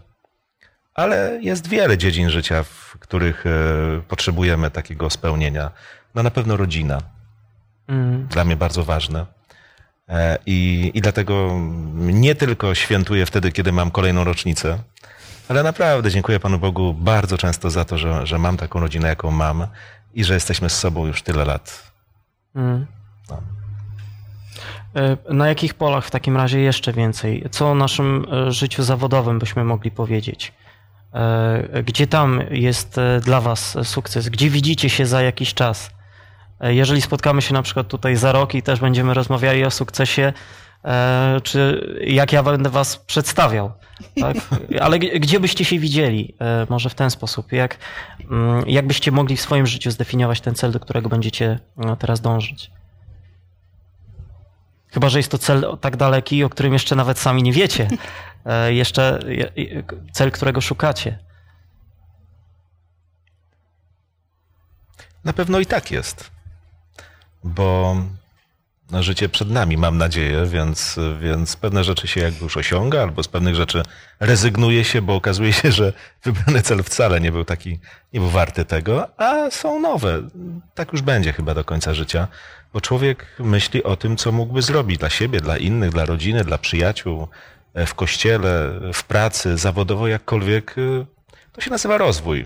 Ale jest wiele dziedzin życia, w których e, potrzebujemy takiego spełnienia. No na pewno rodzina. Mm. Dla mnie bardzo ważne. E, I, I dlatego nie tylko świętuję wtedy, kiedy mam kolejną rocznicę, ale naprawdę dziękuję Panu Bogu bardzo często za to, że, że mam taką rodzinę, jaką mam i że jesteśmy z sobą już tyle lat. Mm. E, Na jakich polach w takim razie jeszcze więcej? Co o naszym e, życiu zawodowym byśmy mogli powiedzieć? E, Gdzie tam jest dla Was sukces? Gdzie widzicie się za jakiś czas? Jeżeli spotkamy się na przykład tutaj za rok i też będziemy rozmawiali o sukcesie, czy jak ja będę Was przedstawiał? Tak? Ale gdzie byście się widzieli? E, Może w ten sposób. Jak, mm, jak byście mogli w swoim życiu zdefiniować ten cel, do którego będziecie e, teraz dążyć? Chyba, że jest to cel tak daleki, o którym jeszcze nawet sami nie wiecie. E, Jeszcze je- je- cel, którego szukacie. Na pewno i tak jest. Bo życie przed nami, mam nadzieję, więc, więc pewne rzeczy się jakby już osiąga, albo z pewnych rzeczy rezygnuje się, bo okazuje się, że wybrany cel wcale nie był taki, nie był warty tego, a są nowe. Tak już będzie chyba do końca życia, bo człowiek myśli o tym, co mógłby zrobić dla siebie, dla innych, dla rodziny, dla przyjaciół, e, w kościele, w pracy, zawodowo, jakkolwiek. e, To się nazywa rozwój.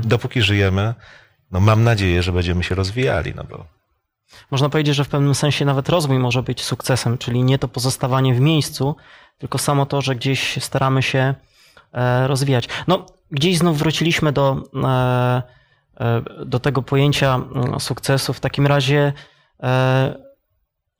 Dopóki żyjemy, no mam nadzieję, że będziemy się rozwijali, no bo Można powiedzieć, że w pewnym sensie nawet rozwój może być sukcesem, czyli nie to pozostawanie w miejscu, tylko samo to, że gdzieś staramy się e, rozwijać. No, gdzieś znów wróciliśmy do, e, e, do tego pojęcia mm, sukcesu. W takim razie,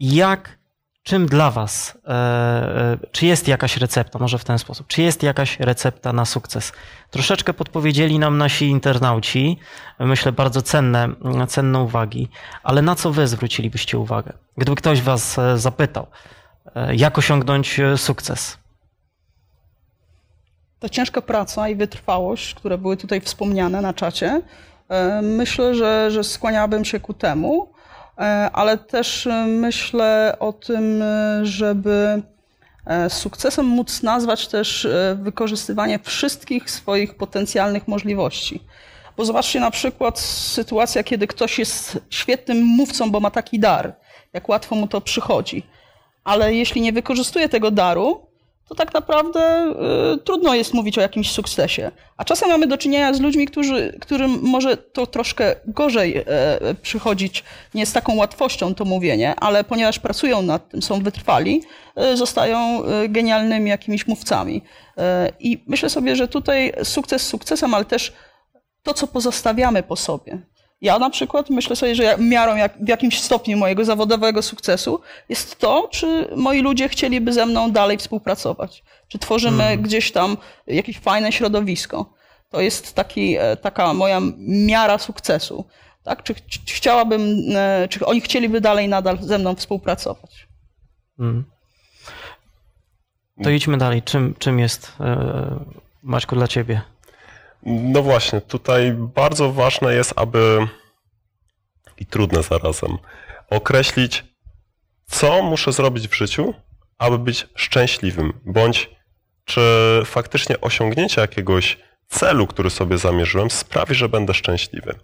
jak, czym dla Was, e, e, czy jest jakaś recepta, może w ten sposób, czy jest jakaś recepta na sukces? Troszeczkę podpowiedzieli nam nasi internauci, myślę bardzo cenne, cenne uwagi, ale na co Wy zwrócilibyście uwagę? Gdyby ktoś Was e, zapytał, jak osiągnąć sukces? ta ciężka praca i wytrwałość, które były tutaj wspomniane na czacie, myślę, że, że skłaniałabym się ku temu, ale też e, myślę o tym, e, żeby e, sukcesem móc nazwać też e, wykorzystywanie wszystkich swoich potencjalnych możliwości. Bo zobaczcie na przykład sytuacja, kiedy ktoś jest świetnym mówcą, bo ma taki dar, jak łatwo mu to przychodzi. Ale jeśli nie wykorzystuje tego daru, to tak naprawdę y, trudno jest mówić o jakimś sukcesie. A czasem mamy do czynienia z ludźmi, którzy, którym może to troszkę gorzej e, przychodzić, nie z taką łatwością to mówienie, ale ponieważ pracują nad tym, są wytrwali, e, zostają e, genialnymi jakimiś mówcami. I myślę sobie, że tutaj sukces sukcesem, ale też to, co pozostawiamy po sobie. Ja na przykład myślę sobie, że miarą jak, w jakimś stopniu mojego zawodowego sukcesu jest to, czy moi ludzie chcieliby ze mną dalej współpracować. Czy tworzymy Mhm. gdzieś tam jakieś fajne środowisko. To jest taki, e, taka moja miara sukcesu. Tak? Czy, czy chciałabym, e, czy oni chcieliby dalej nadal ze mną współpracować. Mm. To idźmy dalej. Czym, czym jest, e, Maćku, dla Ciebie? No właśnie, tutaj bardzo ważne jest, aby i trudne zarazem określić, co muszę zrobić w życiu, aby być szczęśliwym, bądź czy faktycznie osiągnięcie jakiegoś celu, który sobie zamierzyłem, sprawi, że będę szczęśliwy.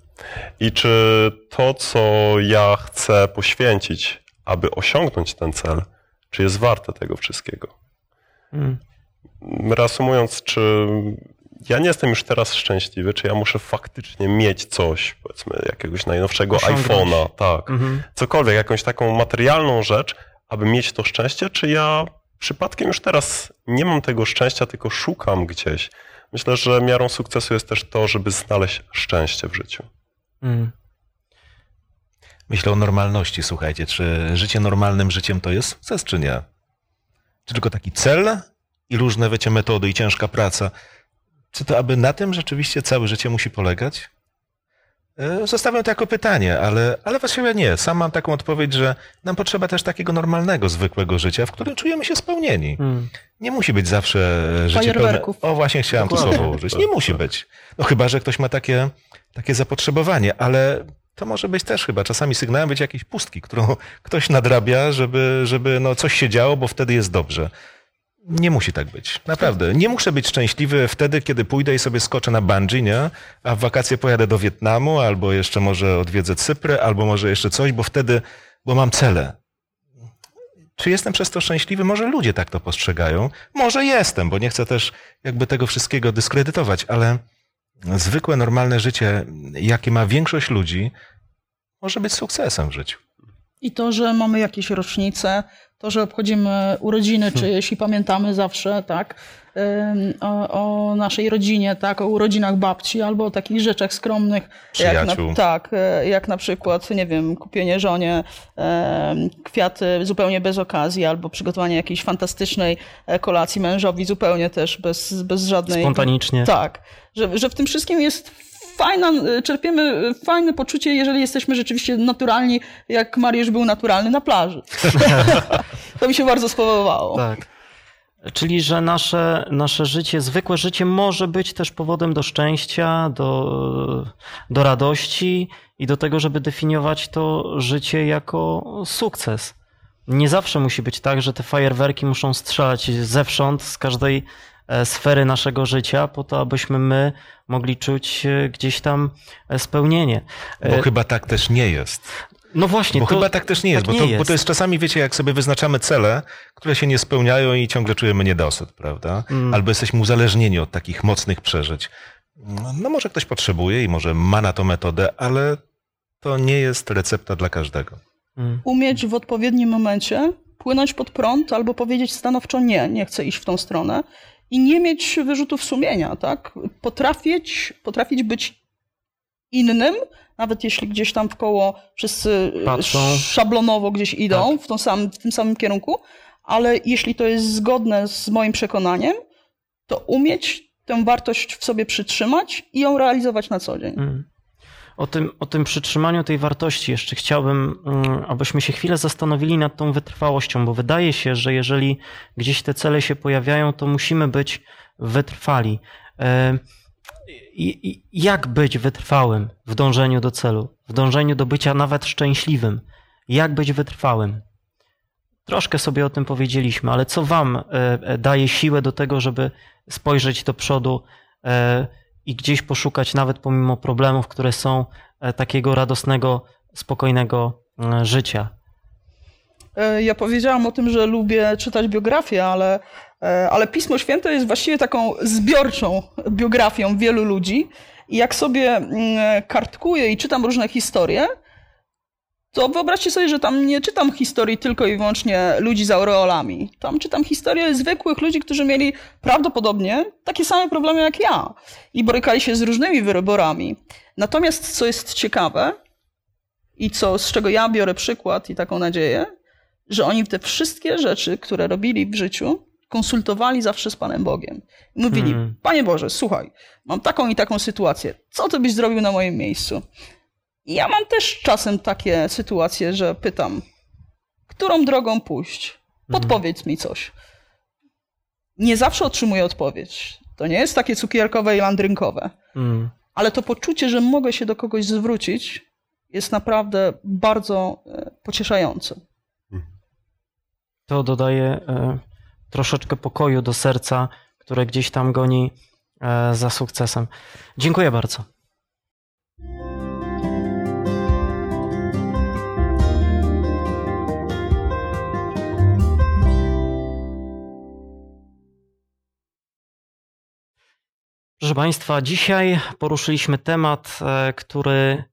I czy to, co ja chcę poświęcić, aby osiągnąć ten cel, czy jest warte tego wszystkiego. Mm. Reasumując, czy ja nie jestem już teraz szczęśliwy, czy ja muszę faktycznie mieć coś, powiedzmy, jakiegoś najnowszego iPhone'a, tak, Mhm. cokolwiek, jakąś taką materialną rzecz, aby mieć to szczęście, czy ja przypadkiem już teraz nie mam tego szczęścia, tylko szukam gdzieś. Myślę, że miarą sukcesu jest też to, żeby znaleźć szczęście w życiu. Mm. Myślę o normalności, słuchajcie, czy życie normalnym życiem to jest sukces, czy nie? Czy tylko taki cel i różne, wiecie, metody i ciężka praca? Czy to aby na tym rzeczywiście całe życie musi polegać? E, Zostawiam to jako pytanie, ale, ale właściwie nie. Sam mam taką odpowiedź, że nam potrzeba też takiego normalnego, zwykłego życia, w którym czujemy się spełnieni. Mm. Nie musi być zawsze e, życie pełne... O, właśnie chciałem to słowo użyć. Nie musi być. No chyba, że ktoś ma takie, takie zapotrzebowanie, ale to może być też chyba czasami sygnałem być jakiejś pustki, którą ktoś nadrabia, żeby, żeby no coś się działo, bo wtedy jest dobrze. Nie musi tak być. Naprawdę. Nie muszę być szczęśliwy wtedy, kiedy pójdę i sobie skoczę na bungee, nie? A w wakacje pojadę do Wietnamu, albo jeszcze może odwiedzę Cyprę, albo może jeszcze coś, bo wtedy, bo mam cele. Czy jestem przez to szczęśliwy? Może ludzie tak to postrzegają. Może jestem, bo nie chcę też jakby tego wszystkiego dyskredytować, ale zwykłe, normalne życie, jakie ma większość ludzi, może być sukcesem w życiu. I to, że mamy jakieś rocznice, to, że obchodzimy urodziny czyjeś i pamiętamy zawsze, tak, o, o naszej rodzinie, tak, o urodzinach babci albo o takich rzeczach skromnych, jak na, tak, e, jak na przykład, nie wiem, kupienie żonie kwiaty zupełnie bez okazji albo przygotowanie jakiejś fantastycznej e, kolacji mężowi zupełnie też bez, bez żadnej... Spontanicznie. Tak, że, że w tym wszystkim jest fajna, y, czerpiemy y, fajne poczucie, jeżeli jesteśmy rzeczywiście naturalni, jak Mariusz był naturalny na plaży. to mi się bardzo spodobało. Tak. Czyli, że nasze, nasze życie, zwykłe życie może być też powodem do szczęścia, do, do radości i do tego, żeby definiować to życie jako sukces. Nie zawsze musi być tak, że te fajerwerki muszą strzelać zewsząd, z każdej sfery naszego życia, po to, abyśmy my mogli czuć e, gdzieś tam e, spełnienie. Bo chyba tak też nie jest. No właśnie. Bo to, chyba tak też nie jest, tak bo, to, bo to jest czasami, wiecie, jak sobie wyznaczamy cele, które się nie spełniają i ciągle czujemy niedosyt, prawda? Mm. Albo jesteśmy uzależnieni od takich mocnych przeżyć. No, no może ktoś potrzebuje i może ma na to metodę, ale to nie jest recepta dla każdego. Mm. Umieć w odpowiednim momencie płynąć pod prąd albo powiedzieć stanowczo nie, nie chcę iść w tą stronę i nie mieć wyrzutów sumienia, tak? Potrafić, potrafić być innym, nawet jeśli gdzieś tam w koło wszyscy Patrzą. szablonowo gdzieś idą w, tą sam, w tym samym kierunku, ale jeśli to jest zgodne z moim przekonaniem, to umieć tę wartość w sobie przytrzymać i ją realizować na co dzień. Mm. O tym, o tym przytrzymaniu tej wartości jeszcze chciałbym, mm, abyśmy się chwilę zastanowili nad tą wytrwałością, bo wydaje się, że jeżeli gdzieś te cele się pojawiają, to musimy być wytrwali. E, I, jak być wytrwałym w dążeniu do celu, w dążeniu do bycia nawet szczęśliwym? Jak być wytrwałym? Troszkę sobie o tym powiedzieliśmy, ale co Wam e, e, daje siłę do tego, żeby spojrzeć do przodu i gdzieś poszukać, nawet pomimo problemów, które są, e, takiego radosnego, spokojnego e, życia? E, Ja powiedziałam o tym, że lubię czytać biografię, ale, ale Pismo Święte jest właściwie taką zbiorczą biografią wielu ludzi. I jak sobie mm, kartkuję i czytam różne historie, to wyobraźcie sobie, że tam nie czytam historii tylko i wyłącznie ludzi z aureolami. Tam czytam historie zwykłych ludzi, którzy mieli prawdopodobnie takie same problemy jak ja i borykali się z różnymi wyborami. Natomiast co jest ciekawe i co, z czego ja biorę przykład i taką nadzieję, że oni te wszystkie rzeczy, które robili w życiu, konsultowali zawsze z Panem Bogiem. Mówili, Hmm. Panie Boże, słuchaj, mam taką i taką sytuację, co Ty byś zrobił na moim miejscu? Ja mam też czasem takie sytuacje, że pytam, którą drogą pójść? Podpowiedz mi coś. Nie zawsze otrzymuję odpowiedź. To nie jest takie cukierkowe i landrynkowe. Mm. Ale to poczucie, że mogę się do kogoś zwrócić, jest naprawdę bardzo e, pocieszające. To dodaje e, troszeczkę pokoju do serca, które gdzieś tam goni e, za sukcesem. Dziękuję bardzo. Proszę Państwa, dzisiaj poruszyliśmy temat, e, który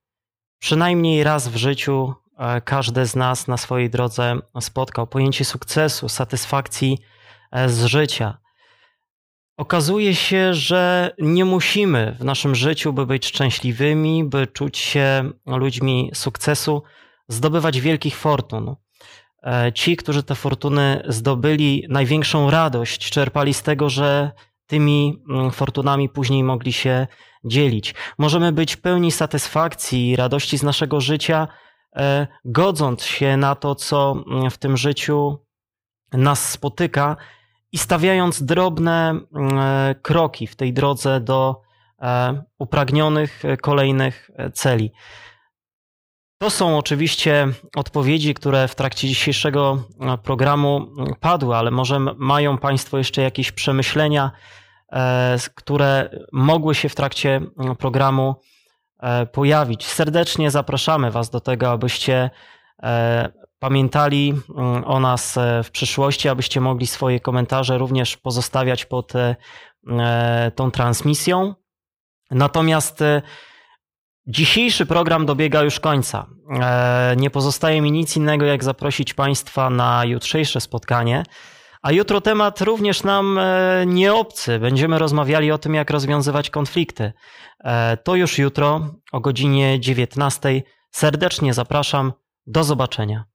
przynajmniej raz w życiu e, każdy z nas na swojej drodze spotkał. Pojęcie sukcesu, satysfakcji e, z życia. Okazuje się, że nie musimy w naszym życiu, by być szczęśliwymi, by czuć się ludźmi sukcesu, zdobywać wielkich fortun. Ci, którzy te fortuny zdobyli, największą radość czerpali z tego, że tymi mm, fortunami później mogli się dzielić. Możemy być pełni satysfakcji i radości z naszego życia, e, godząc się na to, co mm, w tym życiu nas spotyka i stawiając drobne mm, e, kroki w tej drodze do e, upragnionych kolejnych celi. To są oczywiście odpowiedzi, które w trakcie dzisiejszego programu padły, ale może mają Państwo jeszcze jakieś przemyślenia, które mogły się w trakcie programu e, pojawić. Serdecznie zapraszamy Was do tego, abyście e, pamiętali o nas e, w przyszłości, abyście mogli swoje komentarze również pozostawiać pod e, e, tą transmisją. Natomiast e, Dzisiejszy program dobiega już końca. E, Nie pozostaje mi nic innego, jak zaprosić Państwa na jutrzejsze spotkanie. A jutro temat również nam e, nie obcy. Będziemy rozmawiali o tym, jak rozwiązywać konflikty. E, To już jutro o godzinie 19. Serdecznie zapraszam. Do zobaczenia.